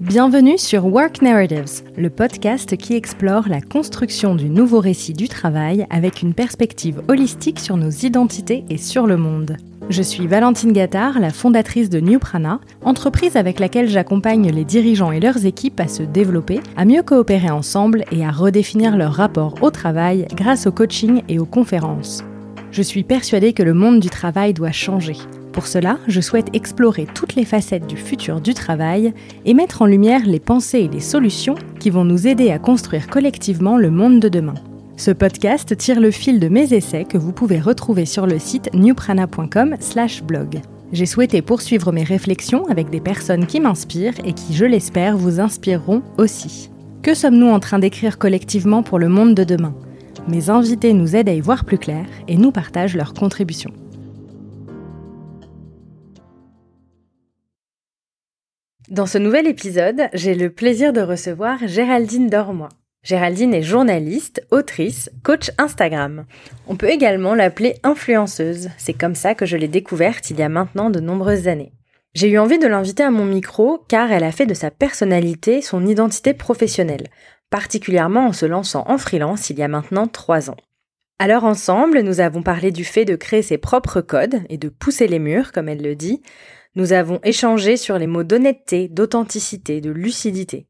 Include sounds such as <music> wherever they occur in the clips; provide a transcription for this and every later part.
Bienvenue sur Work Narratives, le podcast qui explore la construction du nouveau récit du travail avec une perspective holistique sur nos identités et sur le monde. Je suis Valentine Gattard, la fondatrice de New Prana, entreprise avec laquelle j'accompagne les dirigeants et leurs équipes à se développer, à mieux coopérer ensemble et à redéfinir leur rapport au travail grâce au coaching et aux conférences. Je suis persuadée que le monde du travail doit changer pour cela, je souhaite explorer toutes les facettes du futur du travail et mettre en lumière les pensées et les solutions qui vont nous aider à construire collectivement le monde de demain. Ce podcast tire le fil de mes essais que vous pouvez retrouver sur le site newprana.com/blog. J'ai souhaité poursuivre mes réflexions avec des personnes qui m'inspirent et qui, je l'espère, vous inspireront aussi. Que sommes-nous en train d'écrire collectivement pour le monde de demain? Mes invités nous aident à y voir plus clair et nous partagent leurs contributions. Dans ce nouvel épisode, j'ai le plaisir de recevoir Géraldine Dormois. Géraldine est journaliste, autrice, coach Instagram. On peut également l'appeler influenceuse. C'est comme ça que je l'ai découverte il y a maintenant de nombreuses années. J'ai eu envie de l'inviter à mon micro car elle a fait de sa personnalité son identité professionnelle, particulièrement en se lançant en freelance il y a maintenant trois ans. Alors ensemble, nous avons parlé du fait de créer ses propres codes et de pousser les murs, comme elle le dit, nous avons échangé sur les mots d'honnêteté, d'authenticité, de lucidité.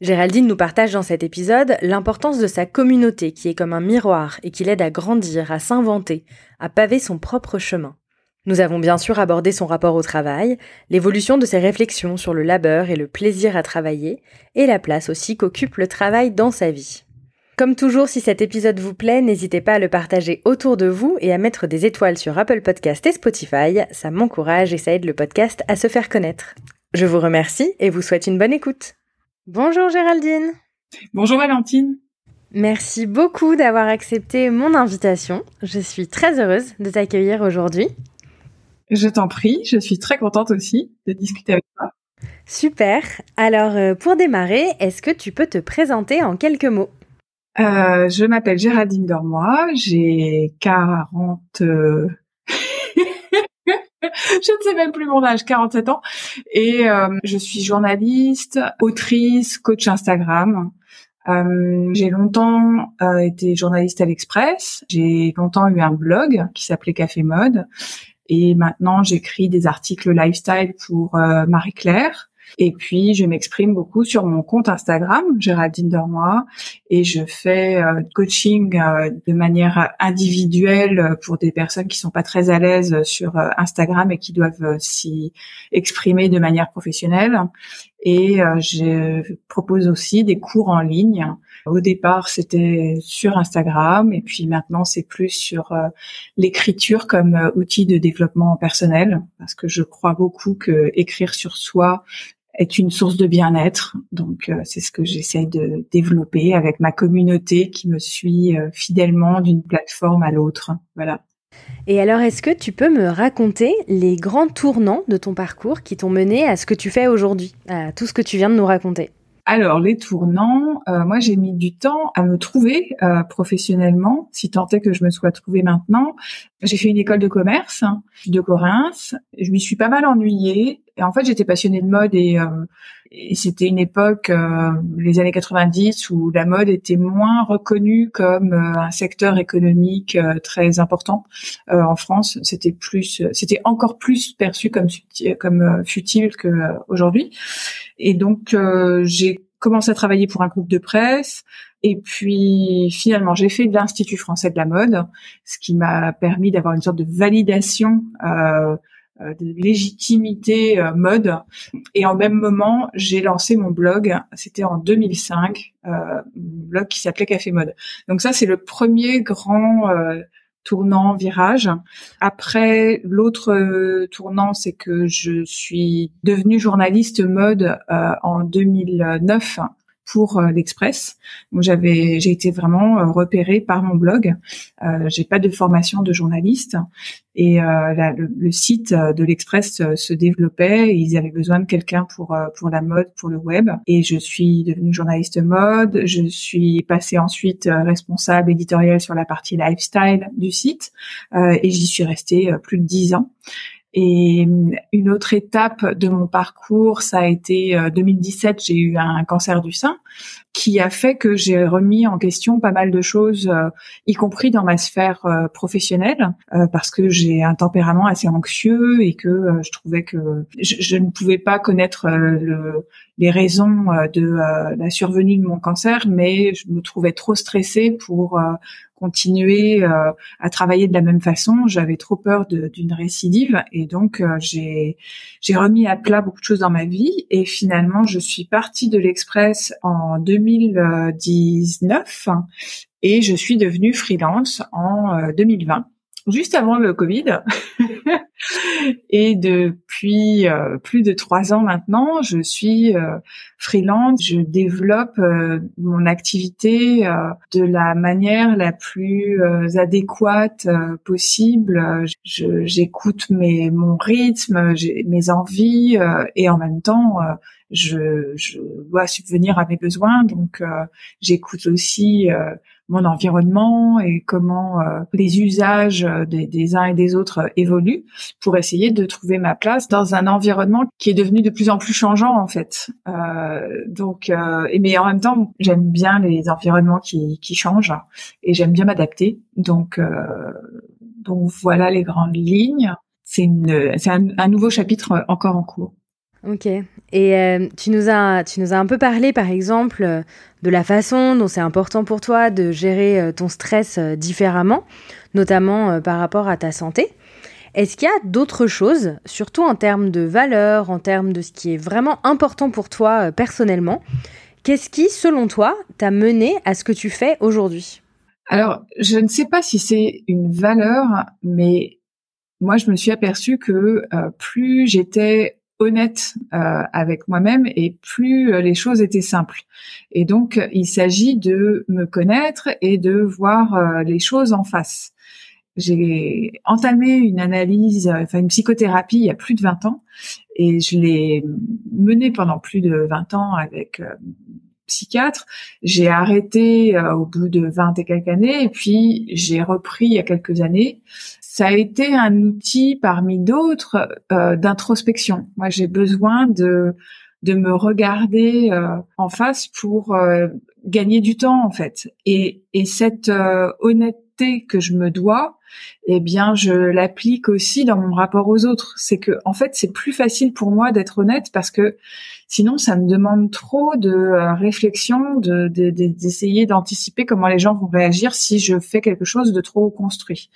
Géraldine nous partage dans cet épisode l'importance de sa communauté qui est comme un miroir et qui l'aide à grandir, à s'inventer, à paver son propre chemin. Nous avons bien sûr abordé son rapport au travail, l'évolution de ses réflexions sur le labeur et le plaisir à travailler, et la place aussi qu'occupe le travail dans sa vie. Comme toujours, si cet épisode vous plaît, n'hésitez pas à le partager autour de vous et à mettre des étoiles sur Apple Podcast et Spotify. Ça m'encourage et ça aide le podcast à se faire connaître. Je vous remercie et vous souhaite une bonne écoute. Bonjour Géraldine. Bonjour Valentine. Merci beaucoup d'avoir accepté mon invitation. Je suis très heureuse de t'accueillir aujourd'hui. Je t'en prie, je suis très contente aussi de discuter avec toi. Super. Alors, euh, pour démarrer, est-ce que tu peux te présenter en quelques mots? Euh, je m'appelle Géraldine Dormois, j'ai 40... Euh, <laughs> je ne sais même plus mon âge, 47 ans, et euh, je suis journaliste, autrice, coach Instagram. j'ai longtemps été journaliste à l'Express, j'ai longtemps eu un blog qui s'appelait Café Mode, et maintenant j'écris des articles lifestyle pour Marie Claire. Et puis, je m'exprime beaucoup sur mon compte Instagram, Géraldine Dormois, et je fais euh, coaching euh, de manière individuelle pour des personnes qui sont pas très à l'aise sur euh, Instagram et qui doivent s'y exprimer de manière professionnelle. Et je propose aussi des cours en ligne. Au départ, c'était sur Instagram, et puis maintenant, c'est plus sur l'écriture comme outil de développement personnel, parce que je crois beaucoup que écrire sur soi est une source de bien-être. Donc euh, c'est ce que j'essaie de développer avec ma communauté qui me suit euh, fidèlement d'une plateforme à l'autre. Voilà. Et alors, est-ce que tu peux me raconter les grands tournants de ton parcours qui t'ont mené à ce que tu fais aujourd'hui, à tout ce que tu viens de nous raconter? Alors les tournants, euh, moi j'ai mis du temps à me trouver professionnellement, si tant est que je me sois trouvée maintenant. J'ai fait une école de commerce de Corinthe, je m'y suis pas mal ennuyée et en fait, j'étais passionnée de mode et, euh, et c'était une époque, euh, les années 90, où la mode était moins reconnue comme euh, un secteur économique très important en France. C'était plus, c'était encore plus perçu comme comme futile qu'aujourd'hui. Et donc, j'ai commencé à travailler pour un groupe de presse. Et puis finalement, j'ai fait de l'Institut français de la mode, ce qui m'a permis d'avoir une sorte de validation euh, euh, de légitimité euh, mode. Et en même moment, j'ai lancé mon blog. C'était en 2005, euh, un blog qui s'appelait Café Mode. Donc ça, c'est le premier grand euh, tournant virage. Après, l'autre tournant, c'est que je suis devenue journaliste mode en 2009 pour euh, l'Express. Donc j'avais, j'ai été vraiment euh, repérée par mon blog. Euh, j'ai pas de formation de journaliste et euh, le, site de l'Express se développait. Ils avaient besoin de quelqu'un pour pour la mode, pour le web. Et je suis devenue journaliste mode. Je suis passée ensuite responsable éditorial sur la partie lifestyle du site et j'y suis restée plus de dix ans. Et une autre étape de mon parcours, ça a été 2017, j'ai eu un cancer du sein qui a fait que j'ai remis en question pas mal de choses, euh, y compris dans ma sphère euh, professionnelle, euh, parce que j'ai un tempérament assez anxieux et que je trouvais que je, ne pouvais pas connaître le, les raisons de la survenue de mon cancer, mais je me trouvais trop stressée pour continuer euh, à travailler de la même façon. J'avais trop peur d'une récidive et donc euh, j'ai j'ai remis à plat beaucoup de choses dans ma vie et finalement je suis partie de l'Express en 2019 et je suis devenue freelance en 2020 euh, juste avant le Covid. <laughs> et depuis euh, plus de trois ans maintenant, je suis euh, freelance. Je développe euh, mon activité de la manière la plus adéquate possible. J'écoute mon rythme, mes envies et en même temps je dois subvenir à mes besoins. Donc j'écoute aussi mon environnement et comment euh, les usages des, uns et des autres évoluent pour essayer de trouver ma place dans un environnement qui est devenu de plus en plus changeant en fait. Euh, donc, euh, mais en même temps, j'aime bien les environnements qui, qui changent et j'aime bien m'adapter. Donc, euh, donc voilà les grandes lignes. C'est un, un nouveau chapitre encore en cours. Ok. Et euh, tu, nous as, tu nous as un peu parlé, par exemple, euh, de la façon dont c'est important pour toi de gérer euh, ton stress différemment, notamment par rapport à ta santé. Est-ce qu'il y a d'autres choses, surtout en termes de valeur, en termes de ce qui est vraiment important pour toi personnellement Qu'est-ce qui, selon toi, t'a mené à ce que tu fais aujourd'hui? Alors, je ne sais pas si c'est une valeur, mais moi, je me suis aperçue que plus j'étais honnête euh, avec moi-même et plus euh, les choses étaient simples. Et donc, il s'agit de me connaître et de voir euh, les choses en face. J'ai entamé une analyse, enfin une psychothérapie il y a plus de 20 ans et je l'ai menée pendant plus de 20 ans avec psychiatre. J'ai arrêté au bout de 20 et quelques années et puis j'ai repris il y a quelques années ça a été un outil parmi d'autres euh, d'introspection. Moi, j'ai besoin de de me regarder euh, en face pour euh, gagner du temps en fait. Et, et cette honnêteté que je me dois, eh bien, je l'applique aussi dans mon rapport aux autres. C'est que en fait, c'est plus facile pour moi d'être honnête parce que sinon, ça me demande trop de réflexion, de d'essayer d'anticiper comment les gens vont réagir si je fais quelque chose de trop construit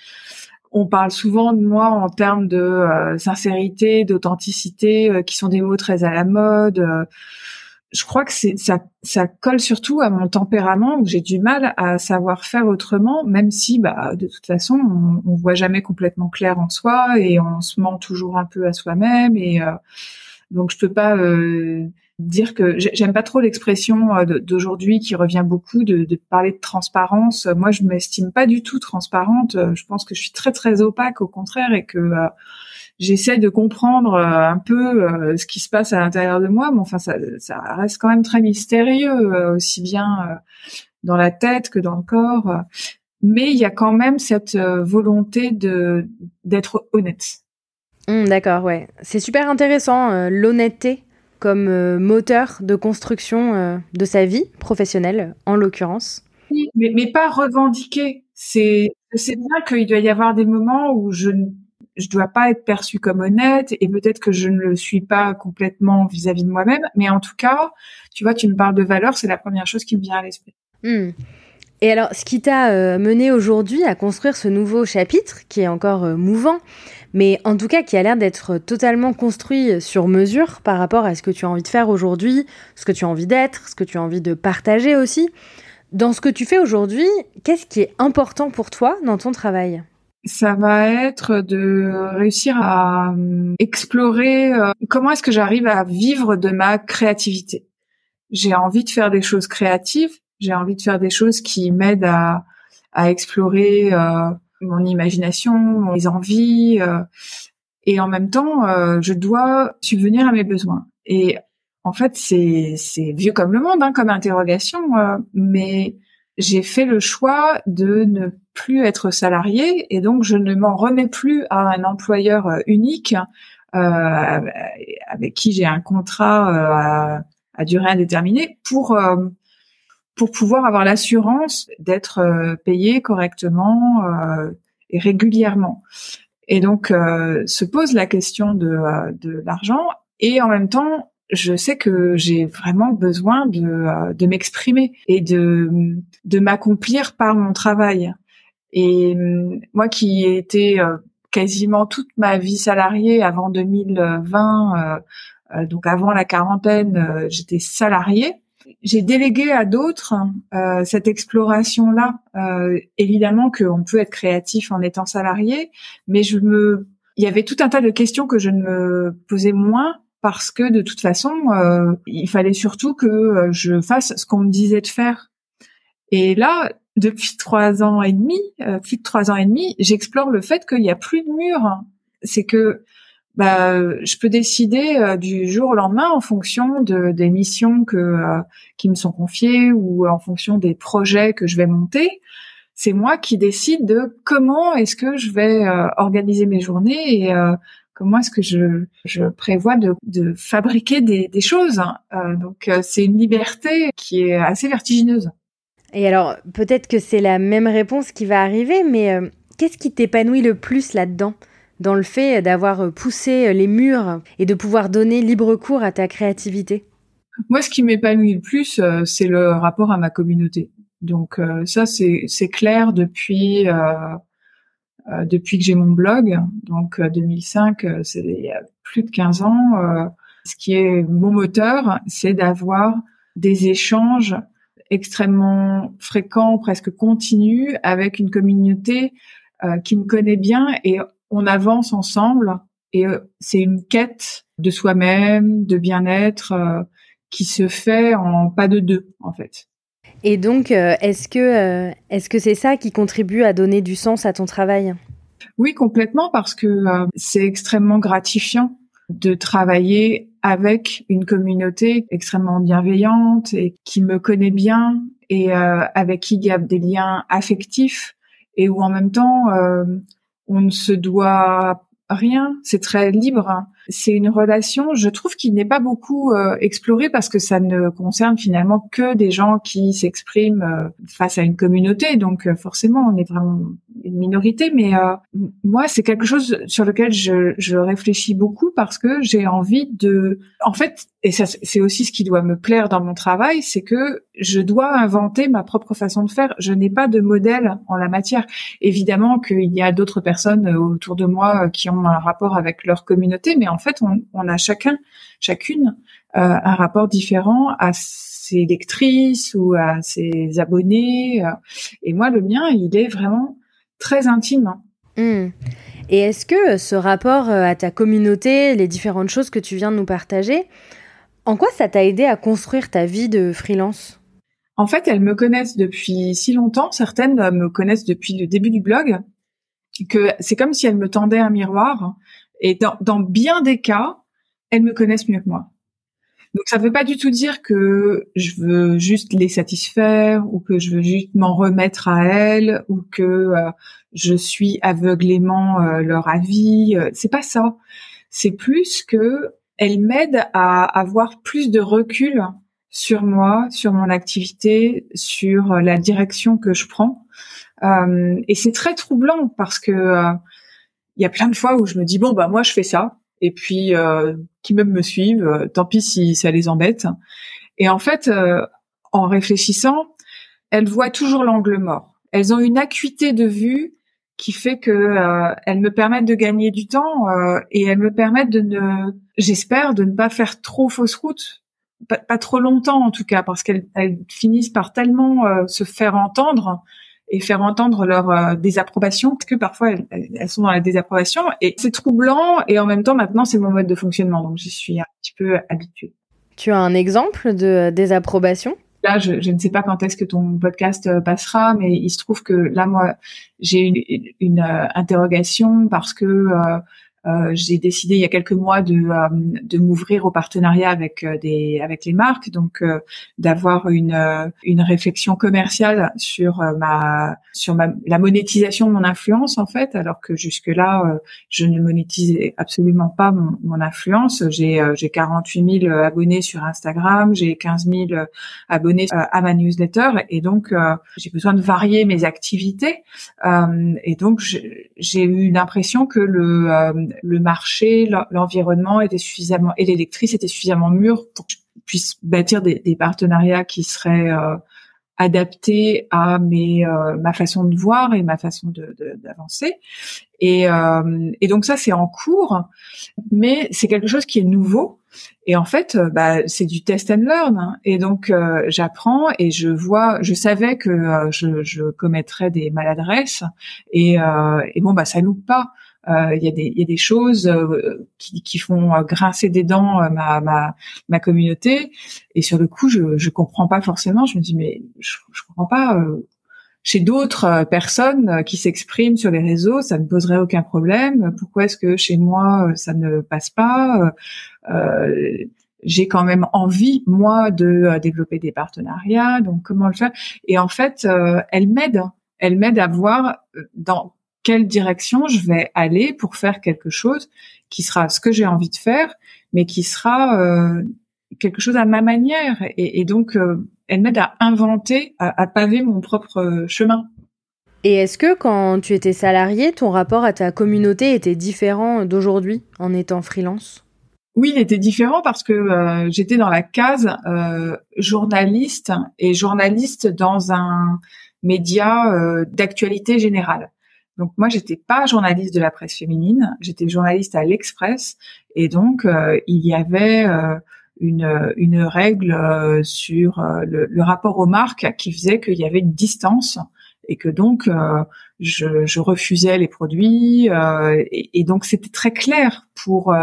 on parle souvent de moi en termes de euh, sincérité, d'authenticité, euh, qui sont des mots très à la mode. Euh. je crois que ça colle surtout à mon tempérament où j'ai du mal à savoir faire autrement, même si, bah, de toute façon, on, on voit jamais complètement clair en soi et on se ment toujours un peu à soi-même et donc je peux pas dire que j'aime pas trop l'expression euh, d'aujourd'hui qui revient beaucoup de, parler de transparence. Moi, je m'estime pas du tout transparente. Euh, je pense que je suis très très opaque au contraire et que euh, j'essaie de comprendre un peu ce qui se passe à l'intérieur de moi. Mais enfin, ça, ça reste quand même très mystérieux, aussi bien dans la tête que dans le corps. Mais il y a quand même cette volonté de d'être honnête. Mmh, d'accord, ouais. C'est super intéressant, l'honnêteté comme euh, moteur de construction euh, de sa vie professionnelle, en l'occurrence. mais, mais pas revendiquer. C'est, bien qu'il doit y avoir des moments où je ne je dois pas être perçue comme honnête et peut-être que je ne le suis pas complètement vis-à-vis de moi-même, mais en tout cas, tu vois, tu me parles de valeur, c'est la première chose qui me vient à l'esprit. Hmm. Et alors, ce qui t'a euh, mené aujourd'hui à construire ce nouveau chapitre, qui est encore mouvant, mais en tout cas qui a l'air d'être totalement construit sur mesure par rapport à ce que tu as envie de faire aujourd'hui, ce que tu as envie d'être, ce que tu as envie de partager aussi. Dans ce que tu fais aujourd'hui, qu'est-ce qui est important pour toi dans ton travail? Ça va être de réussir à euh, explorer euh, comment est-ce que j'arrive à vivre de ma créativité? J'ai envie de faire des choses créatives, j'ai envie de faire des choses qui m'aident à, à explorer euh, mon imagination, mes envies, euh, et en même temps, euh, je dois subvenir à mes besoins. Et en fait, c'est c'est vieux comme le monde, hein, comme interrogation, euh, mais j'ai fait le choix de ne plus être salarié et donc je ne m'en remets plus à un employeur unique avec qui j'ai un contrat à, durée indéterminée pour pour pouvoir avoir l'assurance d'être payé correctement et régulièrement. Et donc se pose la question de, de l'argent et en même temps je sais que j'ai vraiment besoin de, euh, de m'exprimer et de, de m'accomplir par mon travail. Et euh, moi qui ai été euh, quasiment toute ma vie salariée avant 2020, donc avant la quarantaine, j'étais salariée. J'ai délégué à d'autres cette exploration-là. évidemment qu'on peut être créatif en étant salarié, mais je me, il y avait tout un tas de questions que je ne me posais moins parce que de toute façon, euh, il fallait surtout que euh, je fasse ce qu'on me disait de faire. Et là, depuis trois ans et demi, euh, plus de trois ans et demi, j'explore le fait qu'il n'y a plus de mur. C'est que bah, je peux décider du jour au lendemain en fonction de, des missions que qui me sont confiées ou en fonction des projets que je vais monter. C'est moi qui décide de comment est-ce que je vais organiser mes journées et comment est-ce que je, je prévois de, de fabriquer des, des choses. Hein. Euh, donc euh, c'est une liberté qui est assez vertigineuse. Et alors peut-être que c'est la même réponse qui va arriver, mais euh, qu'est-ce qui t'épanouit le plus là-dedans? Dans le fait d'avoir poussé les murs et de pouvoir donner libre cours à ta créativité Moi, ce qui m'épanouit le plus, c'est le rapport à ma communauté. Donc ça, c'est clair depuis euh, depuis que j'ai mon blog, donc 2005, euh, euh, c'est il y a plus de 15 ans. ce qui est mon moteur, c'est d'avoir des échanges extrêmement fréquents, presque continus, avec une communauté qui me connaît bien et on avance ensemble. Et c'est une quête de soi-même, de bien-être qui se fait en pas de deux, en fait. Et donc, euh, est-ce que euh, est-ce que c'est ça qui contribue à donner du sens à ton travail? Oui, complètement, parce que euh, c'est extrêmement gratifiant de travailler avec une communauté extrêmement bienveillante et qui me connaît bien et avec qui il y a des liens affectifs et où en même temps on ne se doit rien, c'est très libre. C'est une relation, je trouve, qui n'est pas beaucoup euh, explorée parce que ça ne concerne finalement que des gens qui s'expriment euh, face à une communauté. Donc euh, forcément, on est vraiment une minorité. Mais moi, c'est quelque chose sur lequel je, je réfléchis beaucoup parce que j'ai envie de... En fait, et ça, c'est aussi ce qui doit me plaire dans mon travail, c'est que je dois inventer ma propre façon de faire. Je n'ai pas de modèle en la matière. Évidemment qu'il y a d'autres personnes autour de moi qui ont un rapport avec leur communauté, mais fait, on, a chacun, chacune, euh, un rapport différent à ses lectrices ou à ses abonnés. Euh. et moi, le mien, il est vraiment très intime. Hein. Hmm. Et est-ce que ce rapport euh, à ta communauté, les différentes choses que tu viens de nous partager, en quoi ça t'a aidé à construire ta vie de freelance? En fait, elles me connaissent depuis si longtemps. Certaines me connaissent depuis le début du blog que c'est comme si elles me tendaient un miroir et dans, dans bien des cas, elles me connaissent mieux que moi. Donc ça ne veut pas du tout dire que je veux juste les satisfaire ou que je veux juste m'en remettre à elles ou que euh, je suis aveuglément euh, leur avis. Euh, c'est pas ça. C'est plus que elles m'aident à avoir plus de recul sur moi, sur mon activité, sur la direction que je prends. et c'est très troublant parce que il y a plein de fois où je me dis bon bah moi je fais ça et puis euh, qui même me suivent, euh, tant pis si ça les embête. Et en fait, euh, en réfléchissant, elles voient toujours l'angle mort. Elles ont une acuité de vue qui fait que euh, elles me permettent de gagner du temps et elles me permettent de ne, j'espère, de ne pas faire trop fausse route, pas, pas trop longtemps en tout cas, parce qu'elles finissent par tellement se faire entendre et faire entendre leur euh, désapprobation parce que parfois elles, sont dans la désapprobation et c'est troublant et en même temps maintenant c'est mon mode de fonctionnement donc j'y suis un petit peu habituée. Tu as un exemple de désapprobation? Là, je, je, ne sais pas quand est-ce que ton podcast euh, passera, mais il se trouve que là, moi, j'ai une, une, euh, interrogation parce que euh, j'ai décidé il y a quelques mois de, euh, de m'ouvrir au partenariat avec euh, des avec les marques, donc d'avoir une une réflexion commerciale sur ma sur ma, la monétisation de mon influence en fait, alors que jusque là je ne monétisais absolument pas mon, mon influence. J'ai j'ai 48 000 abonnés sur Instagram, j'ai 15 000 abonnés à ma newsletter et donc j'ai besoin de varier mes activités et donc j'ai eu l'impression que le le marché, l'environnement était suffisamment et les lectrices étaient suffisamment mûres pour que je puisse bâtir des, partenariats qui seraient euh, adaptés à mes euh, ma façon de voir et ma façon de d'avancer. Et, euh, et donc ça c'est en cours, mais c'est quelque chose qui est nouveau. Et en fait, bah, c'est du test and learn. Hein. Et donc, j'apprends et je vois, je savais que je, je commettrais des maladresses. Et, et bon, bah, ça loupe pas. Euh, il y, a des, y a des choses euh, qui, qui font grincer des dents euh, ma, ma, ma communauté. Et sur le coup, je je comprends pas forcément. Je me dis mais je, je comprends pas. chez d'autres personnes qui s'expriment sur les réseaux, ça ne poserait aucun problème. Pourquoi est-ce que chez moi ça ne passe pas J'ai quand même envie moi de développer des partenariats. Donc comment le faire? Et en fait, elle m'aide. Elle m'aide à voir dans quelle direction je vais aller pour faire quelque chose qui sera ce que j'ai envie de faire, mais qui sera euh, quelque chose à ma manière. Et, donc, euh, elle m'aide à inventer, à, paver mon propre euh, chemin. Et est-ce que quand tu étais salarié, ton rapport à ta communauté était différent d'aujourd'hui en étant freelance? Oui, il était différent parce que j'étais dans la case journaliste et journaliste dans un média d'actualité générale. Donc moi, j'étais pas journaliste de la presse féminine, j'étais journaliste à l'Express, et donc euh, il y avait euh, une, une règle euh, sur le, rapport aux marques qui faisait qu'il y avait une distance et que donc je, je, refusais les produits, et, et, donc c'était très clair pour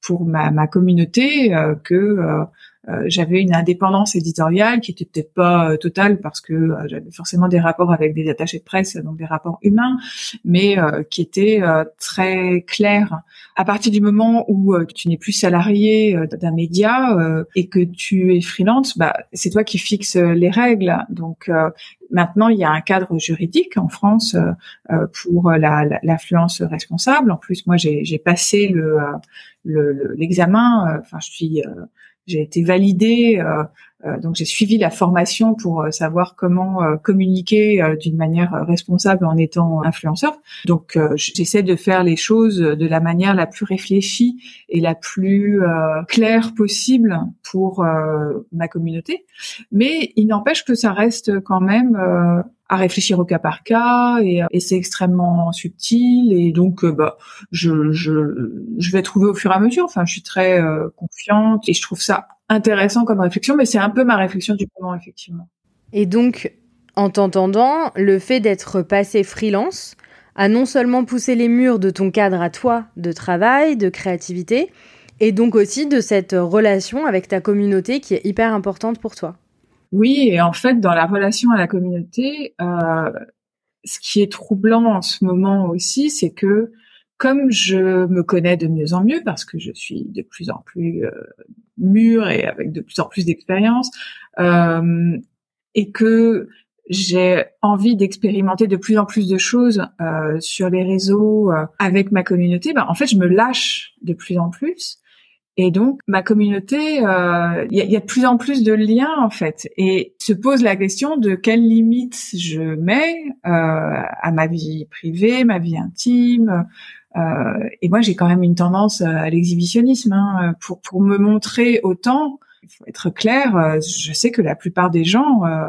pour ma, ma communauté que euh, j'avais une indépendance éditoriale qui était peut-être pas euh, totale parce que euh, j'avais forcément des rapports avec des attachés de presse, donc des rapports humains, mais qui était très clair. À partir du moment où tu n'es plus salarié d'un média et que tu es freelance, bah, c'est toi qui fixes les règles. Donc Maintenant, il y a un cadre juridique en France pour l'influence la, responsable. En plus, moi, j'ai passé le l'examen. enfin, je suis j'ai été validée, euh, donc j'ai suivi la formation pour euh, savoir comment communiquer d'une manière responsable en étant influenceur. Donc j'essaie de faire les choses de la manière la plus réfléchie et la plus claire possible pour ma communauté. Mais il n'empêche que ça reste quand même à réfléchir au cas par cas et, et c'est extrêmement subtil et donc euh, bah je, je je vais trouver au fur et à mesure enfin je suis très euh, confiante et je trouve ça intéressant comme réflexion mais c'est un peu ma réflexion du moment effectivement. Et donc en t'entendant le fait d'être passé freelance a non seulement poussé les murs de ton cadre à toi de travail de créativité et donc aussi de cette relation avec ta communauté qui est hyper importante pour toi. Oui, et en fait, dans la relation à la communauté, euh, ce qui est troublant en ce moment aussi, c'est que comme je me connais de mieux en mieux, parce que je suis de plus en plus euh, mûre et avec de plus en plus d'expérience, euh, et que j'ai envie d'expérimenter de plus en plus de choses euh, sur les réseaux euh, avec ma communauté, ben, en fait, je me lâche de plus en plus. Et donc, ma communauté, il euh, y, a, y, a, de plus en plus de liens en fait, et se pose la question de quelles limites je mets euh, à ma vie privée, ma vie intime. Euh, et moi, j'ai quand même une tendance à l'exhibitionnisme. Hein, pour pour me montrer autant, il faut être clair. Euh, je sais que la plupart des gens euh,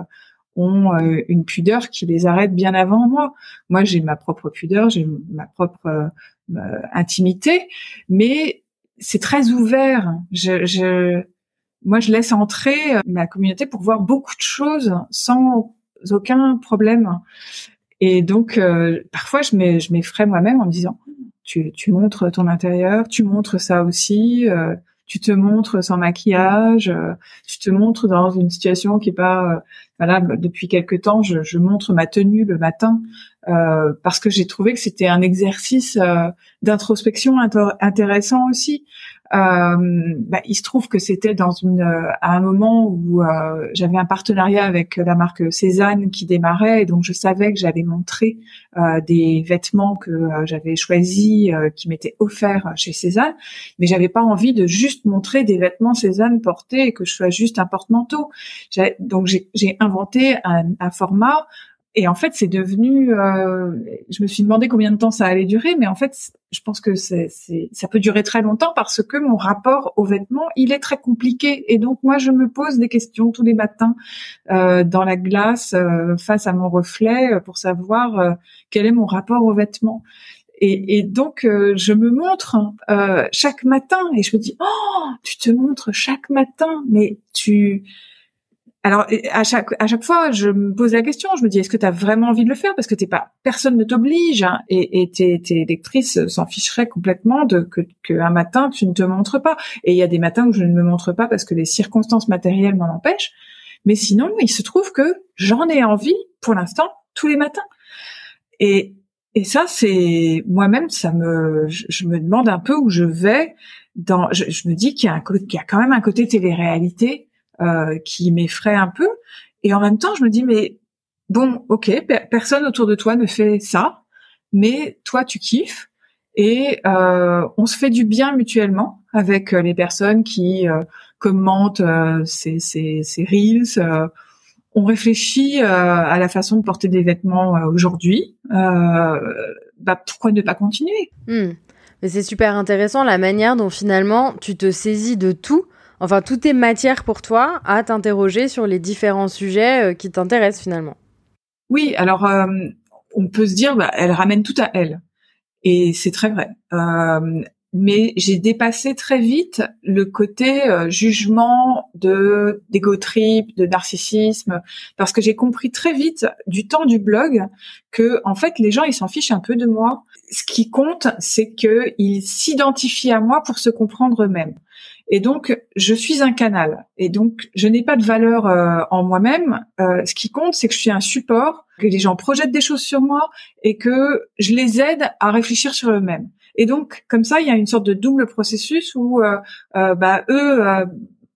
ont euh, une pudeur qui les arrête bien avant moi. Moi, j'ai ma propre pudeur, j'ai ma propre intimité, mais c'est très ouvert. Je, je, moi, je laisse entrer euh, ma communauté pour voir beaucoup de choses sans aucun problème. Et donc, euh, parfois, je m'effraie moi-même en me disant, tu, montres ton intérieur, tu montres ça aussi, euh, tu te montres sans maquillage, tu te montres dans une situation qui est pas, voilà, depuis quelque temps, je, je montre ma tenue le matin euh, parce que j'ai trouvé que c'était un exercice euh, d'introspection intéressant aussi. Euh, bah, il se trouve que c'était dans une à un moment où euh, j'avais un partenariat avec la marque Cézanne qui démarrait et donc je savais que j'avais montré euh, des vêtements que j'avais choisis qui m'étaient offerts chez Cézanne mais j'avais pas envie de juste montrer des vêtements Cézanne portés et que je sois juste un porte-manteau donc j'ai inventé un, format et en fait, c'est devenu. Euh, je me suis demandé combien de temps ça allait durer, mais en fait, je pense que ça peut durer très longtemps parce que mon rapport aux vêtements, il est très compliqué. Et donc, moi, je me pose des questions tous les matins euh, dans la glace, euh, face à mon reflet, pour savoir quel est mon rapport aux vêtements. Et, et donc, je me montre chaque matin et je me dis, oh, tu te montres chaque matin, mais tu alors à chaque à chaque fois, je me pose la question, je me dis est-ce que tu as vraiment envie de le faire? Parce que t'es pas personne ne t'oblige hein, et, tes, tes lectrices s'en ficheraient complètement de que, que un matin tu ne te montres pas. Et il y a des matins où je ne me montre pas parce que les circonstances matérielles m'en empêchent. Mais sinon, il se trouve que j'en ai envie pour l'instant tous les matins. Et et ça, c'est moi-même, ça me, je, me demande un peu où je vais. Dans, je, je me dis qu'il y a un qu'il y a quand même un côté télé-réalité euh, qui m'effraie un peu. Et en même temps, je me dis, mais bon, ok, personne autour de toi ne fait ça, mais toi, tu kiffes. Et euh, on se fait du bien mutuellement avec euh, les personnes qui commentent ces, ces, ces reels. on réfléchit à la façon de porter des vêtements aujourd'hui. bah, pourquoi ne pas continuer? Hmm. Mais c'est super intéressant la manière dont finalement tu te saisis de tout Enfin, tout est matière pour toi à t'interroger sur les différents sujets euh, qui t'intéressent finalement. Oui, alors euh, on peut se dire, bah, elle ramène tout à elle. Et c'est très vrai. Euh, mais j'ai dépassé très vite le côté jugement de d'ego de narcissisme, parce que j'ai compris très vite du temps du blog que en fait les gens ils s'en fichent un peu de moi. Ce qui compte, c'est qu'ils s'identifient à moi pour se comprendre eux-mêmes. Et donc, je suis un canal. Et donc, je n'ai pas de valeur euh, en moi-même. Euh, ce qui compte, c'est que je suis un support, que les gens projettent des choses sur moi et que je les aide à réfléchir sur eux-mêmes. Et donc, comme ça, il y a une sorte de double processus où, euh, bah, eux,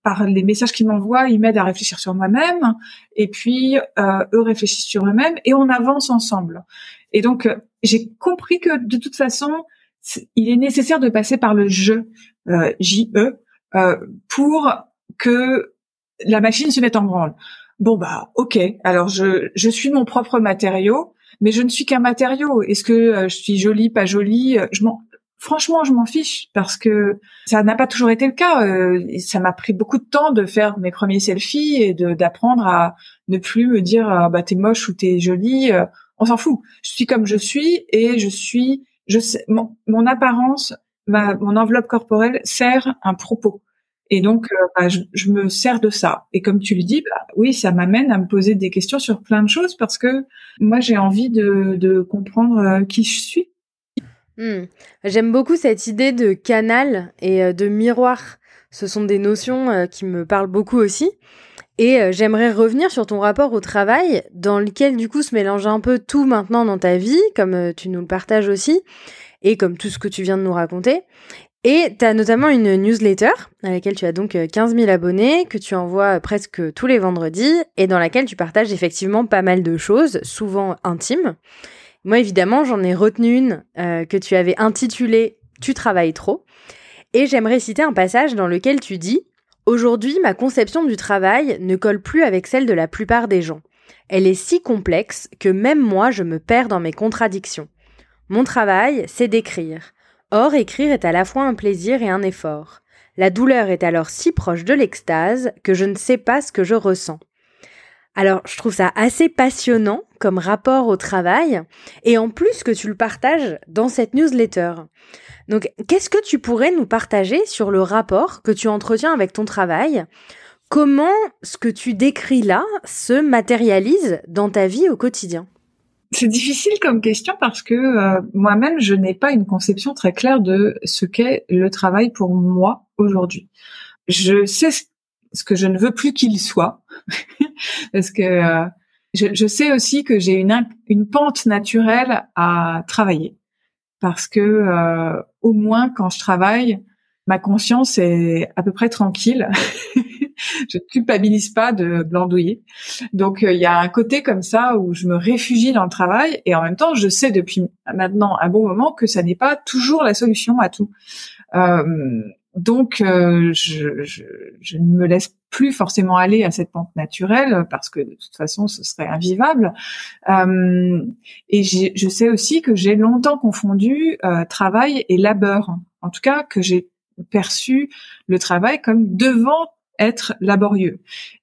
par les messages qu'ils m'envoient, ils m'aident à réfléchir sur moi-même. Et puis, eux réfléchissent sur eux-mêmes et on avance ensemble. Et donc, j'ai compris que de toute façon, il est nécessaire de passer par le J-E, euh, pour que la machine se mette en branle. Bon bah ok, alors je, je suis mon propre matériau, mais je ne suis qu'un matériau. Est-ce que euh, je suis jolie, pas jolie euh, Je m'en franchement, je m'en fiche parce que ça n'a pas toujours été le cas. ça m'a pris beaucoup de temps de faire mes premiers selfies et d'apprendre à ne plus me dire ah, bah t'es moche ou t'es jolie. on s'en fout. Je suis comme je suis et je suis. Je sais mon, mon apparence mon enveloppe corporelle sert un propos. Et donc, euh, bah, je, me sers de ça. Et comme tu le dis, bah, oui, ça m'amène à me poser des questions sur plein de choses parce que moi, j'ai envie de, comprendre euh, qui je suis. Hmm. J'aime beaucoup cette idée de canal et euh, de miroir. Ce sont des notions qui me parlent beaucoup aussi. Et j'aimerais revenir sur ton rapport au travail, dans lequel du coup se mélange un peu tout maintenant dans ta vie, comme tu nous le partages aussi et comme tout ce que tu viens de nous raconter. Et tu as notamment une newsletter à laquelle tu as donc 15 euh, 000 abonnés, que tu envoies presque tous les vendredis et dans laquelle tu partages effectivement pas mal de choses, souvent intimes. Moi, évidemment, j'en ai retenu une euh, que tu avais intitulée Tu travailles trop. Et j'aimerais citer un passage dans lequel tu dis Aujourd'hui, ma conception du travail ne colle plus avec celle de la plupart des gens. Elle est si complexe que même moi, je me perds dans mes contradictions. Mon travail, c'est d'écrire. Or, écrire est à la fois un plaisir et un effort. La douleur est alors si proche de l'extase que je ne sais pas ce que je ressens. Alors, je trouve ça assez passionnant comme rapport au travail, et en plus que tu le partages dans cette newsletter. Donc, qu'est-ce que tu pourrais nous partager sur le rapport que tu entretiens avec ton travail? Comment ce que tu décris là se matérialise dans ta vie au quotidien? C'est difficile comme question parce que euh, moi-même, je n'ai pas une conception très claire de ce qu'est le travail pour moi aujourd'hui. Je sais ce que je ne veux plus qu'il soit <laughs> parce que euh, Je, sais aussi que j'ai une, une pente naturelle à travailler parce que euh, au moins quand je travaille, ma conscience est à peu près tranquille. <laughs> <laughs> je ne culpabilise pas de glandouiller. Donc euh, il y a un côté comme ça où je me réfugie dans le travail et en même temps je sais depuis maintenant un bon moment que ça n'est pas toujours la solution à tout. Euh, donc, euh, je, je, je, ne me laisse plus forcément aller à cette pente naturelle parce que de toute façon, ce serait invivable. Euh, et je sais aussi que j'ai longtemps confondu euh, travail et labeur. En tout cas, que j'ai perçu le travail comme devant être laborieux.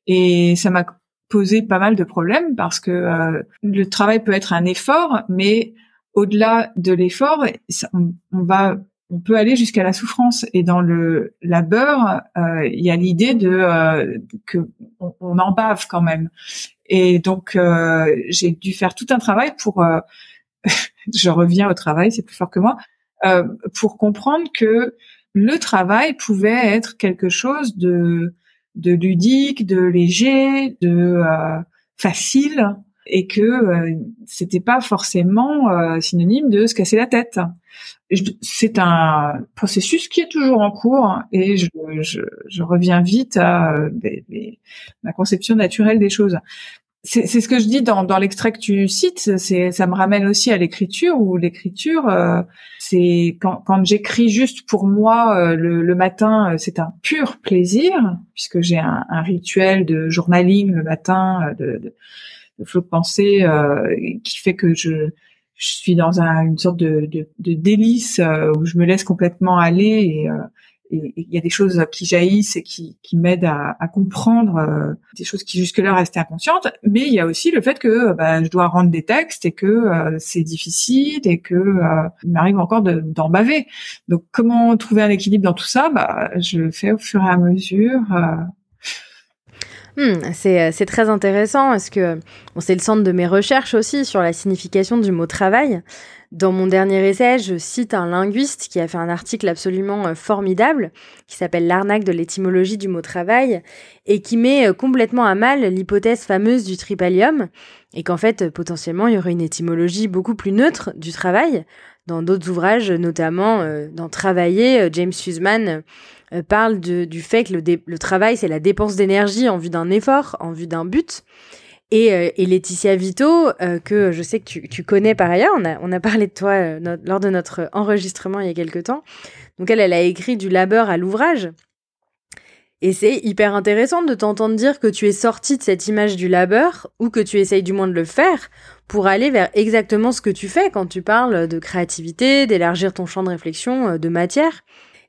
Et ça m'a posé pas mal de problèmes parce que euh, le travail peut être un effort, mais au-delà de l'effort, on, va on peut aller jusqu'à la souffrance. Et dans le labeur, euh, il y a l'idée de euh, que on, on, en bave quand même. Et donc euh, j'ai dû faire tout un travail pour. <laughs> je reviens au travail, c'est plus fort que moi, pour comprendre que le travail pouvait être quelque chose de de ludique, de léger, de facile, et que c'était pas forcément synonyme de se casser la tête c'est un processus qui est toujours en cours et je, je, reviens vite à euh, ma conception naturelle des choses. C'est ce que je dis dans, dans l'extrait que tu cites. C'est ça me ramène aussi à l'écriture où l'écriture, euh, c'est quand, quand j'écris juste pour moi euh, le, le, matin, c'est un pur plaisir puisque j'ai un, un, rituel de journaling le matin, de, de, de flot de pensée qui fait que je je suis dans un, une sorte de, de, de délice euh, où je me laisse complètement aller et euh, il y a des choses qui jaillissent et qui, m'aident à, comprendre euh, des choses qui jusque-là restaient inconscientes. Mais il y a aussi le fait que bah, je dois rendre des textes et que c'est difficile et que il m'arrive encore d'en baver. Donc comment trouver un équilibre dans tout ça? Bah, Je le fais au fur et à mesure. Hmm, euh, c'est très intéressant parce que c'est le centre de mes recherches aussi sur la signification du mot travail. Dans mon dernier essai, je cite un linguiste qui a fait un article absolument euh, formidable qui s'appelle L'arnaque de l'étymologie du mot travail et qui met euh, complètement à mal l'hypothèse fameuse du tripalium et qu'en fait potentiellement il y aurait une étymologie beaucoup plus neutre du travail. Dans d'autres ouvrages, notamment dans Travailler, James euh, parle du fait que le, travail, c'est la dépense d'énergie en vue d'un effort, en vue d'un but. Et, euh, Laetitia Vito, euh, que je sais que tu, connais par ailleurs, on a, on a parlé de toi lors de notre enregistrement il y a quelque temps. Donc elle, elle a écrit du labeur à l'ouvrage. Et c'est hyper intéressant de t'entendre dire que tu es sorti de cette image du labeur, ou que tu essayes du moins de le faire, pour aller vers exactement ce que tu fais quand tu parles de créativité, d'élargir ton champ de réflexion, de matière.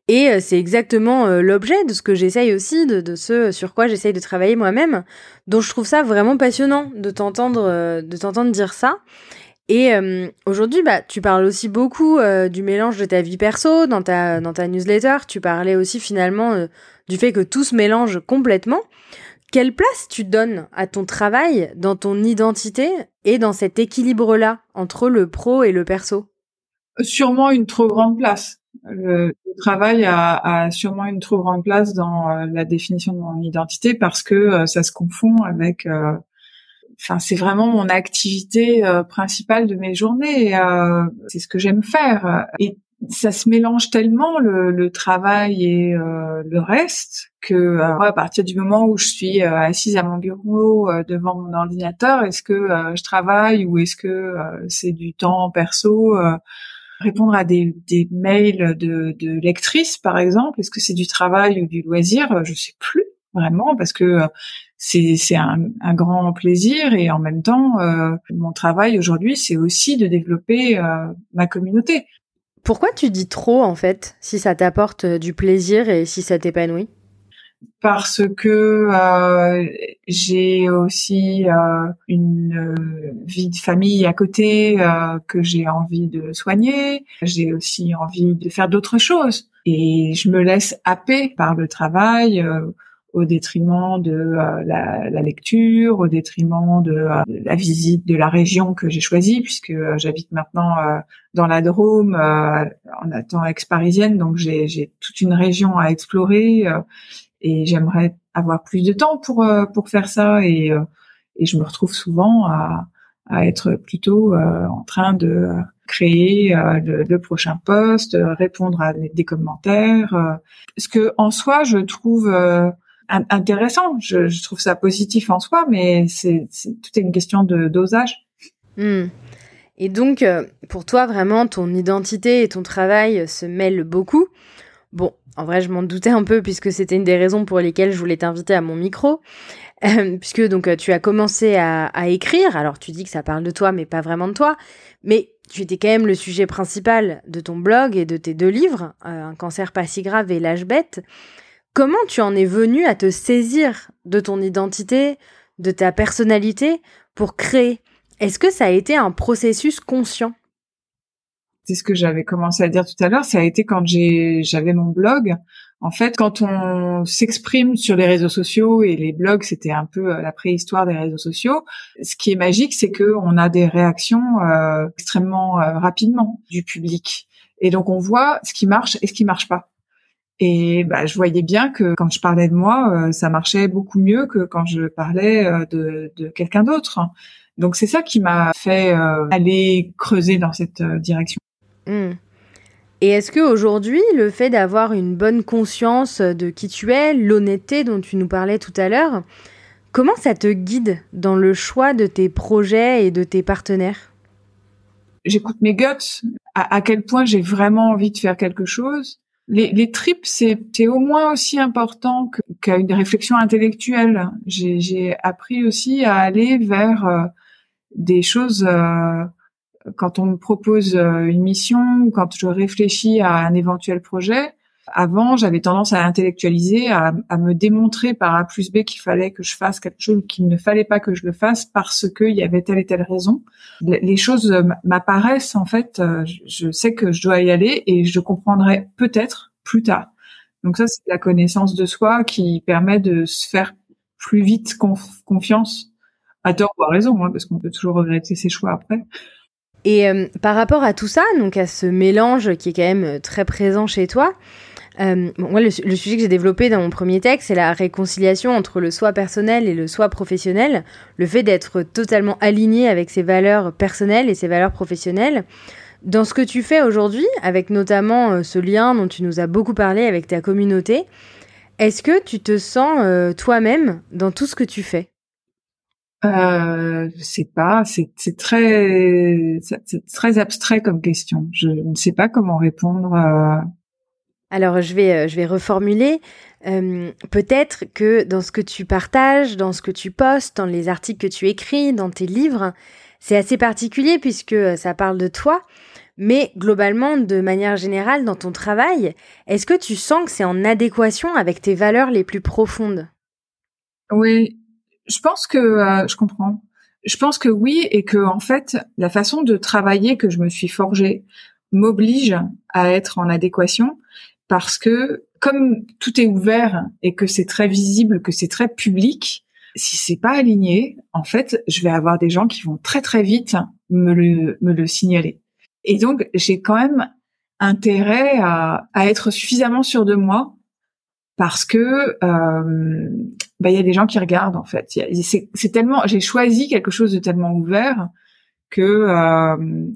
Et euh, c'est exactement euh, l'objet de ce que j'essaye aussi, de, de, ce sur quoi j'essaye de travailler moi-même. Donc je trouve ça vraiment passionnant de t'entendre, euh, de t'entendre dire ça. Et aujourd'hui, bah, tu parles aussi beaucoup du mélange de ta vie perso dans ta dans ta newsletter. Tu parlais aussi finalement du fait que tout se mélange complètement. Quelle place tu donnes à ton travail dans ton identité et dans cet équilibre-là entre le pro et le perso? Sûrement une trop grande place le, travail a, a, sûrement une trop grande place dans euh, la définition de mon identité parce que euh, ça se confond avec. Euh, enfin, c'est vraiment mon activité principale de mes journées. c'est ce que j'aime faire. Et ça se mélange tellement le, le travail et le reste que à partir du moment où je suis assise à mon bureau devant mon ordinateur, est-ce que je travaille ou est-ce que c'est du temps perso répondre à des, des mails de, de lectrices, par exemple? Est-ce que c'est du travail ou du loisir? Je sais plus vraiment parce que euh, c'est un, un, grand plaisir et en même temps euh, mon travail aujourd'hui c'est aussi de développer euh, ma communauté. Pourquoi tu dis trop en fait si ça t'apporte du plaisir et si ça t'épanouit? Parce que euh, j'ai aussi euh, une euh, vie de famille à côté que j'ai envie de soigner. J'ai aussi envie de faire d'autres choses et je me laisse happer par le travail au détriment de la, la, lecture, au détriment de, la visite de la région que j'ai choisie, puisque j'habite maintenant dans la Drôme, en étant ex-parisienne, donc j'ai toute une région à explorer et j'aimerais avoir plus de temps pour euh, pour faire ça et euh, Et je me retrouve souvent à, à être plutôt en train de créer le, prochain poste, répondre à des commentaires. ce que en soi, je trouve intéressant. Je, trouve ça positif en soi, mais c'est tout est une question de dosage. Hmm. Et donc, euh, pour toi, vraiment, ton identité et ton travail se mêlent beaucoup. Bon, en vrai, je m'en doutais un peu puisque c'était une des raisons pour lesquelles je voulais t'inviter à mon micro. Euh, puisque donc tu as commencé à, à, écrire, alors tu dis que ça parle de toi, mais pas vraiment de toi, mais tu étais quand même le sujet principal de ton blog et de tes deux livres, euh, Un cancer pas si grave et L'âge bête. Comment tu en es venu à te saisir de ton identité, de ta personnalité pour créer? Est-ce que ça a été un processus conscient? C'est ce que j'avais commencé à dire tout à l'heure. Ça a été quand j'avais mon blog. En fait, quand on s'exprime sur les réseaux sociaux et les blogs, c'était un peu euh, la préhistoire des réseaux sociaux. Ce qui est magique, c'est que on a des réactions euh, extrêmement euh, rapidement du public, et donc on voit ce qui marche et ce qui marche pas. Et bah, je voyais bien que quand je parlais de moi, euh, ça marchait beaucoup mieux que quand je parlais de, quelqu'un d'autre. Donc c'est ça qui m'a fait aller creuser dans cette direction. Hmm. Et est-ce que aujourd'hui, le fait d'avoir une bonne conscience de qui tu es, l'honnêteté dont tu nous parlais tout à l'heure, comment ça te guide dans le choix de tes projets et de tes partenaires? J'écoute mes guts, à quel point j'ai vraiment envie de faire quelque chose les, les tripes, c'est au moins aussi important qu'une réflexion intellectuelle. J'ai appris aussi à aller vers euh, des choses. Euh, quand on me propose euh, une mission, quand je réfléchis à un éventuel projet, avant, j'avais tendance à intellectualiser, à, me démontrer par A plus B qu'il fallait que je fasse quelque chose qu'il ne fallait pas que je le fasse parce qu'il y avait telle et telle raison. Les choses m'apparaissent en fait. Euh, je sais que je dois y aller et je comprendrai peut-être plus tard. Donc ça, c'est la connaissance de soi qui permet de se faire plus vite confiance, à tort ou à raison, hein, parce qu'on peut toujours regretter ses choix après. Et euh, par rapport à tout ça, donc à ce mélange qui est quand même euh, très présent chez toi, euh, moi, le, sujet que j'ai développé dans mon premier texte, c'est la réconciliation entre le soi personnel et le soi professionnel, le fait d'être totalement aligné avec ses valeurs personnelles et ses valeurs professionnelles. Dans ce que tu fais aujourd'hui, avec notamment ce lien dont tu nous as beaucoup parlé avec ta communauté, est-ce que tu te sens toi-même dans tout ce que tu fais? Euh, Je sais pas, c'est très, c'est très abstrait comme question. Je ne sais pas comment répondre. Euh, alors je vais, euh, je vais reformuler. Euh, peut-être que dans ce que tu partages, dans ce que tu postes, dans les articles que tu écris, dans tes livres, c'est assez particulier puisque ça parle de toi. Mais globalement, de manière générale, dans ton travail, est-ce que tu sens que c'est en adéquation avec tes valeurs les plus profondes? Oui, je pense que je comprends. Je pense que oui, et que en fait, la façon de travailler que je me suis forgée m'oblige à être en adéquation parce que comme tout est ouvert et que c'est très visible, que c'est très public, si c'est pas aligné, en fait, je vais avoir des gens qui vont très très vite me le, me le signaler. Et donc, j'ai quand même intérêt à, à, être suffisamment sûr de moi parce que euh, bah, il y a des gens qui regardent en fait. C'est tellement, j'ai choisi quelque chose de tellement ouvert que euh,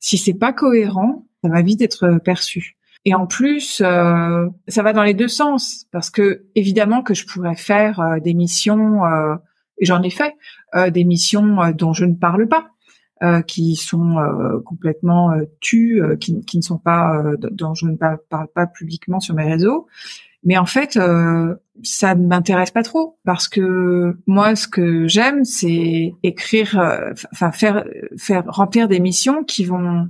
si c'est pas cohérent, ça va vite être perçu. Et en plus, euh, ça va dans les deux sens parce que évidemment que je pourrais faire euh, des missions, euh, j'en ai fait, des missions dont je ne parle pas, qui sont complètement tues, qui, qui, ne sont pas, dont je ne parle, pas publiquement sur mes réseaux. Mais en fait, ça ne m'intéresse pas trop parce que moi, ce que j'aime, c'est écrire, enfin faire, faire remplir des missions qui vont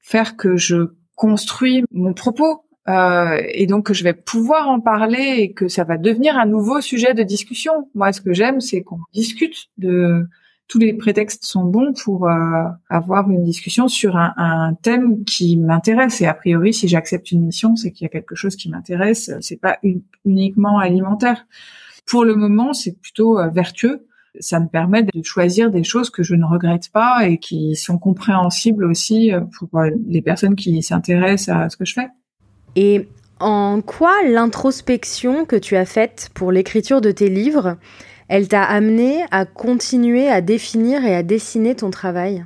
faire que je construit mon propos euh, et donc que je vais pouvoir en parler et que ça va devenir un nouveau sujet de discussion. Moi, ce que j'aime, c'est qu'on discute de tous les prétextes sont bons pour euh, avoir une discussion sur un, thème qui m'intéresse. Et a priori, si j'accepte une mission, c'est qu'il y a quelque chose qui m'intéresse. C'est pas uniquement alimentaire. Pour le moment, c'est plutôt euh, vertueux ça me permet de choisir des choses que je ne regrette pas et qui sont compréhensibles aussi euh, pour les personnes qui s'intéressent à ce que je fais. Et en quoi l'introspection que tu as faite pour l'écriture de tes livres, elle t'a amené à continuer à définir et à dessiner ton travail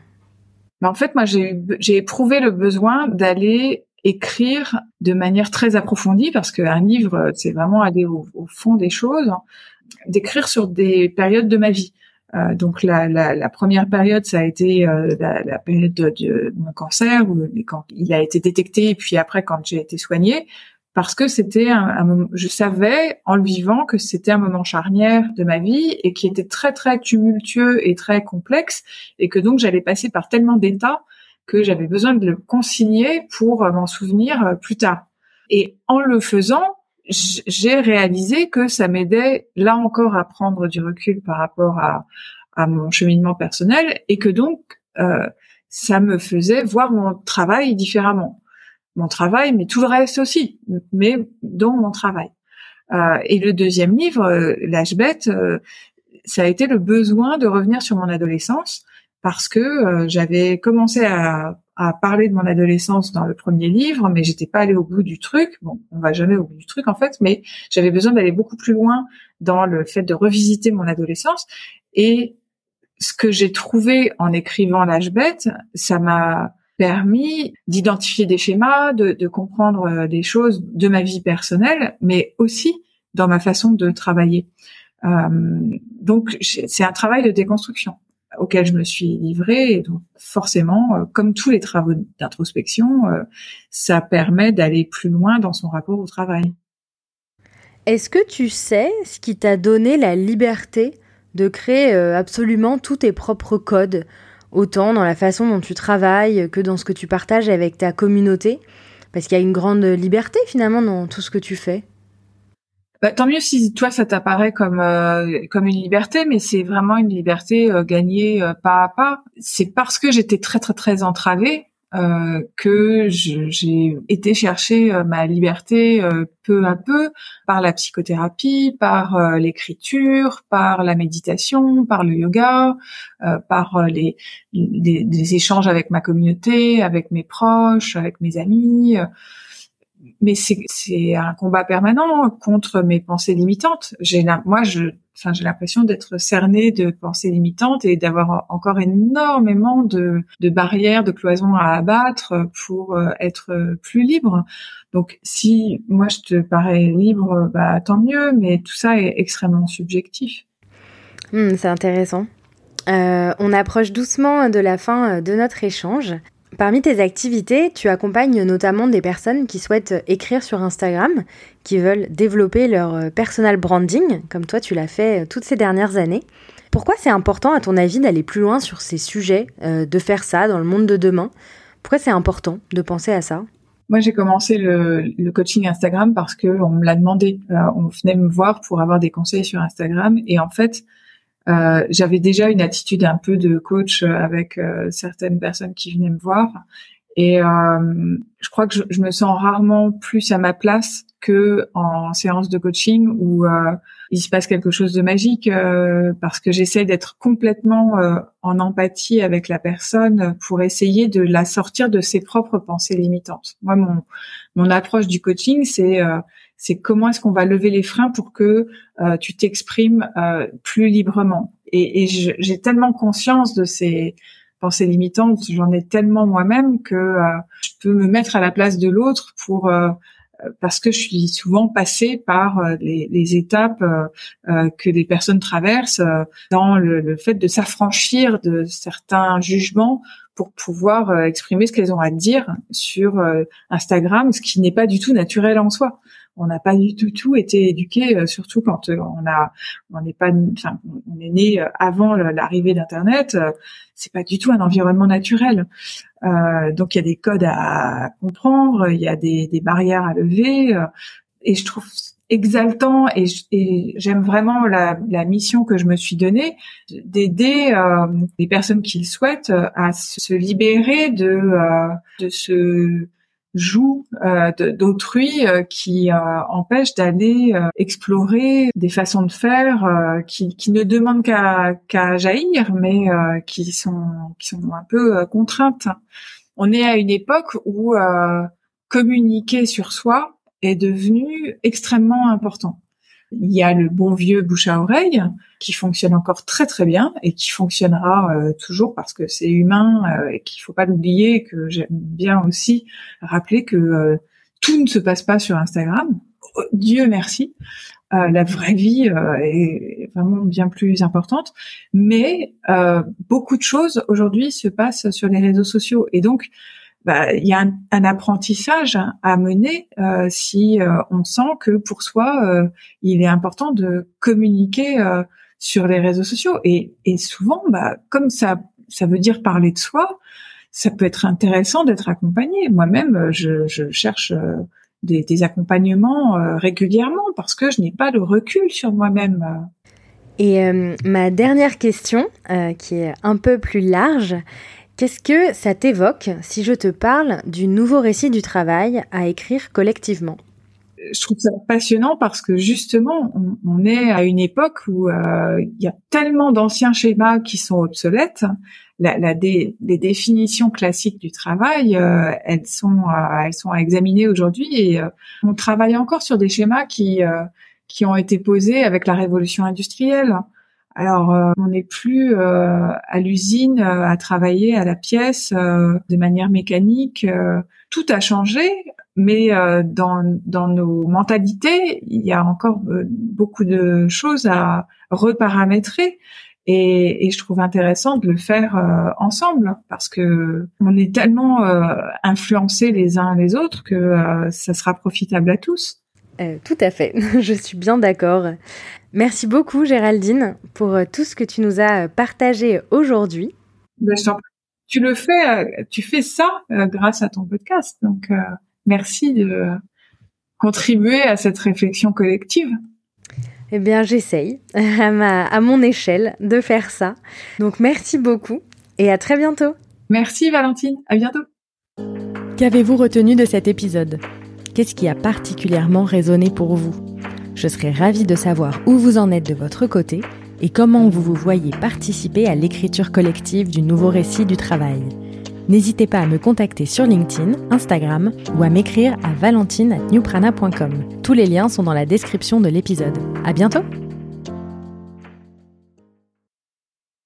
En fait, moi, j'ai éprouvé le besoin d'aller écrire de manière très approfondie parce qu'un livre, c'est vraiment aller au, fond des choses, d'écrire sur des périodes de ma vie. Euh, donc la, la, première période, ça a été euh, la, la, période de, mon cancer, où, quand il a été détecté, et puis après quand j'ai été soignée, parce que c'était un, moment, je savais en le vivant que c'était un moment charnière de ma vie et qui était très très tumultueux et très complexe, et que donc j'allais passer par tellement d'états que j'avais besoin de le consigner pour euh, m'en souvenir euh, plus tard. Et en le faisant, j'ai réalisé que ça m'aidait là encore à prendre du recul par rapport à, à mon cheminement personnel et que donc euh, ça me faisait voir mon travail différemment. Mon travail, mais tout le reste aussi, mais dont mon travail. Euh, et le deuxième livre, euh, L'âge bête, euh, ça a été le besoin de revenir sur mon adolescence parce que euh, j'avais commencé à, à, parler de mon adolescence dans le premier livre, mais j'étais pas allée au bout du truc. Bon, on va jamais au bout du truc en fait, mais j'avais besoin d'aller beaucoup plus loin dans le fait de revisiter mon adolescence. Et ce que j'ai trouvé en écrivant l'âge bête, ça m'a permis d'identifier des schémas, de, comprendre euh, des choses de ma vie personnelle, mais aussi dans ma façon de travailler. Euh, donc c'est un travail de déconstruction auquel je me suis livrée. Donc, forcément, euh, comme tous les travaux d'introspection, ça permet d'aller plus loin dans son rapport au travail. Est-ce que tu sais ce qui t'a donné la liberté de créer absolument tous tes propres codes, autant dans la façon dont tu travailles que dans ce que tu partages avec ta communauté Parce qu'il y a une grande liberté finalement dans tout ce que tu fais. Bah, tant mieux si toi ça t'apparaît comme euh, comme une liberté, mais c'est vraiment une liberté euh, gagnée euh, pas à pas. C'est parce que j'étais très très très entravée que j'ai été chercher ma liberté peu à peu par la psychothérapie, par l'écriture, par la méditation, par le yoga, par les, les, les échanges avec ma communauté, avec mes proches, avec mes amis mais c'est un combat permanent contre mes pensées limitantes. Moi je enfin j'ai l'impression d'être cernée de pensées limitantes et d'avoir encore énormément de, barrières, de cloisons à abattre pour euh, être plus libre. Donc si moi je te parais libre, bah tant mieux, mais tout ça est extrêmement subjectif. Hmm, c'est intéressant. Euh, on approche doucement de la fin de notre échange. Parmi tes activités, tu accompagnes notamment des personnes qui souhaitent écrire sur Instagram, qui veulent développer leur euh, personal branding, comme toi tu l'as fait euh, toutes ces dernières années. Pourquoi c'est important à ton avis d'aller plus loin sur ces sujets, euh, de faire ça dans le monde de demain? Pourquoi c'est important de penser à ça? Moi, j'ai commencé le, coaching Instagram parce que on me l'a demandé. on venait me voir pour avoir des conseils sur Instagram, et en fait, euh, j'avais déjà une attitude un peu de coach euh, avec euh, certaines personnes qui venaient me voir. Et euh, je crois que je, je, me sens rarement plus à ma place que en séance de coaching où euh, il se passe quelque chose de magique parce que j'essaie d'être complètement en empathie avec la personne pour essayer de la sortir de ses propres pensées limitantes. Moi, mon mon approche du coaching, c'est c'est comment est-ce qu'on va lever les freins pour que euh, tu t'exprimes euh, plus librement. Et, et j'ai tellement conscience de ces pensées limitantes, j'en ai tellement moi-même que euh, je peux me mettre à la place de l'autre pour parce que je suis souvent passée par les, les, étapes que les personnes traversent dans le, le, fait de s'affranchir de certains jugements pour pouvoir exprimer ce qu'elles ont à dire sur Instagram, ce qui n'est pas du tout naturel en soi on n'a pas du tout, tout été éduqué, euh, surtout quand euh, on a, on n'est pas, enfin, on est né euh, avant l'arrivée d'Internet. c'est pas du tout un environnement naturel. donc il y a des codes à, comprendre, il y a des, barrières à lever, et je trouve exaltant et, j'aime vraiment la, mission que je me suis donnée d'aider les personnes qui le souhaitent à se libérer de de ce joue euh, d'autrui euh, qui euh, empêche d'aller explorer des façons de faire qui, qui, ne demandent qu'à jaillir, mais qui sont qui sont un peu contraintes. On est à une époque où communiquer sur soi est devenu extrêmement important. Il y a le bon vieux bouche à oreille qui fonctionne encore très très bien et qui fonctionnera euh, toujours parce que c'est humain euh, et qu'il faut pas l'oublier que j'aime bien aussi rappeler que euh, tout ne se passe pas sur Instagram. Dieu merci. la vraie vie est vraiment bien plus importante, mais beaucoup de choses aujourd'hui se passent sur les réseaux sociaux et donc bah, il y a un, apprentissage à mener euh, si euh, on sent que pour soi, euh, il est important de communiquer sur les réseaux sociaux. Et, et souvent, bah, comme ça, ça veut dire parler de soi, ça peut être intéressant d'être accompagné. Moi-même, je, je cherche des, des, accompagnements régulièrement parce que je n'ai pas de recul sur moi-même. Et ma dernière question, qui est un peu plus large, Qu'est-ce que ça t'évoque si je te parle du nouveau récit du travail à écrire collectivement? Je trouve ça passionnant parce que justement, on, est à une époque où euh, il y a tellement d'anciens schémas qui sont obsolètes. Les définitions classiques du travail, euh, elles sont euh, elles sont à examiner aujourd'hui et on travaille encore sur des schémas qui qui ont été posés avec la révolution industrielle. Alors, euh, on n'est plus euh, à l'usine euh, à travailler à la pièce de manière mécanique. tout a changé, mais dans, dans nos mentalités, il y a encore beaucoup de choses à reparamétrer. Et, et, je trouve intéressant de le faire ensemble parce que on est tellement influencés les uns les autres que ça sera profitable à tous. Tout à fait, <laughs> je suis bien d'accord. Merci beaucoup Géraldine pour euh, tout ce que tu nous as euh, partagé aujourd'hui. Ben, tu le fais, euh, tu fais ça grâce à ton podcast. Donc merci de contribuer à cette réflexion collective. Eh bien, j'essaye <laughs> à, à mon échelle de faire ça. Donc merci beaucoup et à très bientôt. Merci Valentine, à bientôt. Qu'avez-vous retenu de cet épisode? Qu'est-ce qui a particulièrement résonné pour vous? Je serais ravie de savoir où vous en êtes de votre côté et comment vous vous voyez participer à l'écriture collective du nouveau récit du travail. N'hésitez pas à me contacter sur LinkedIn, Instagram ou à m'écrire à valentine@newprana.com. Tous les liens sont dans la description de l'épisode. À bientôt!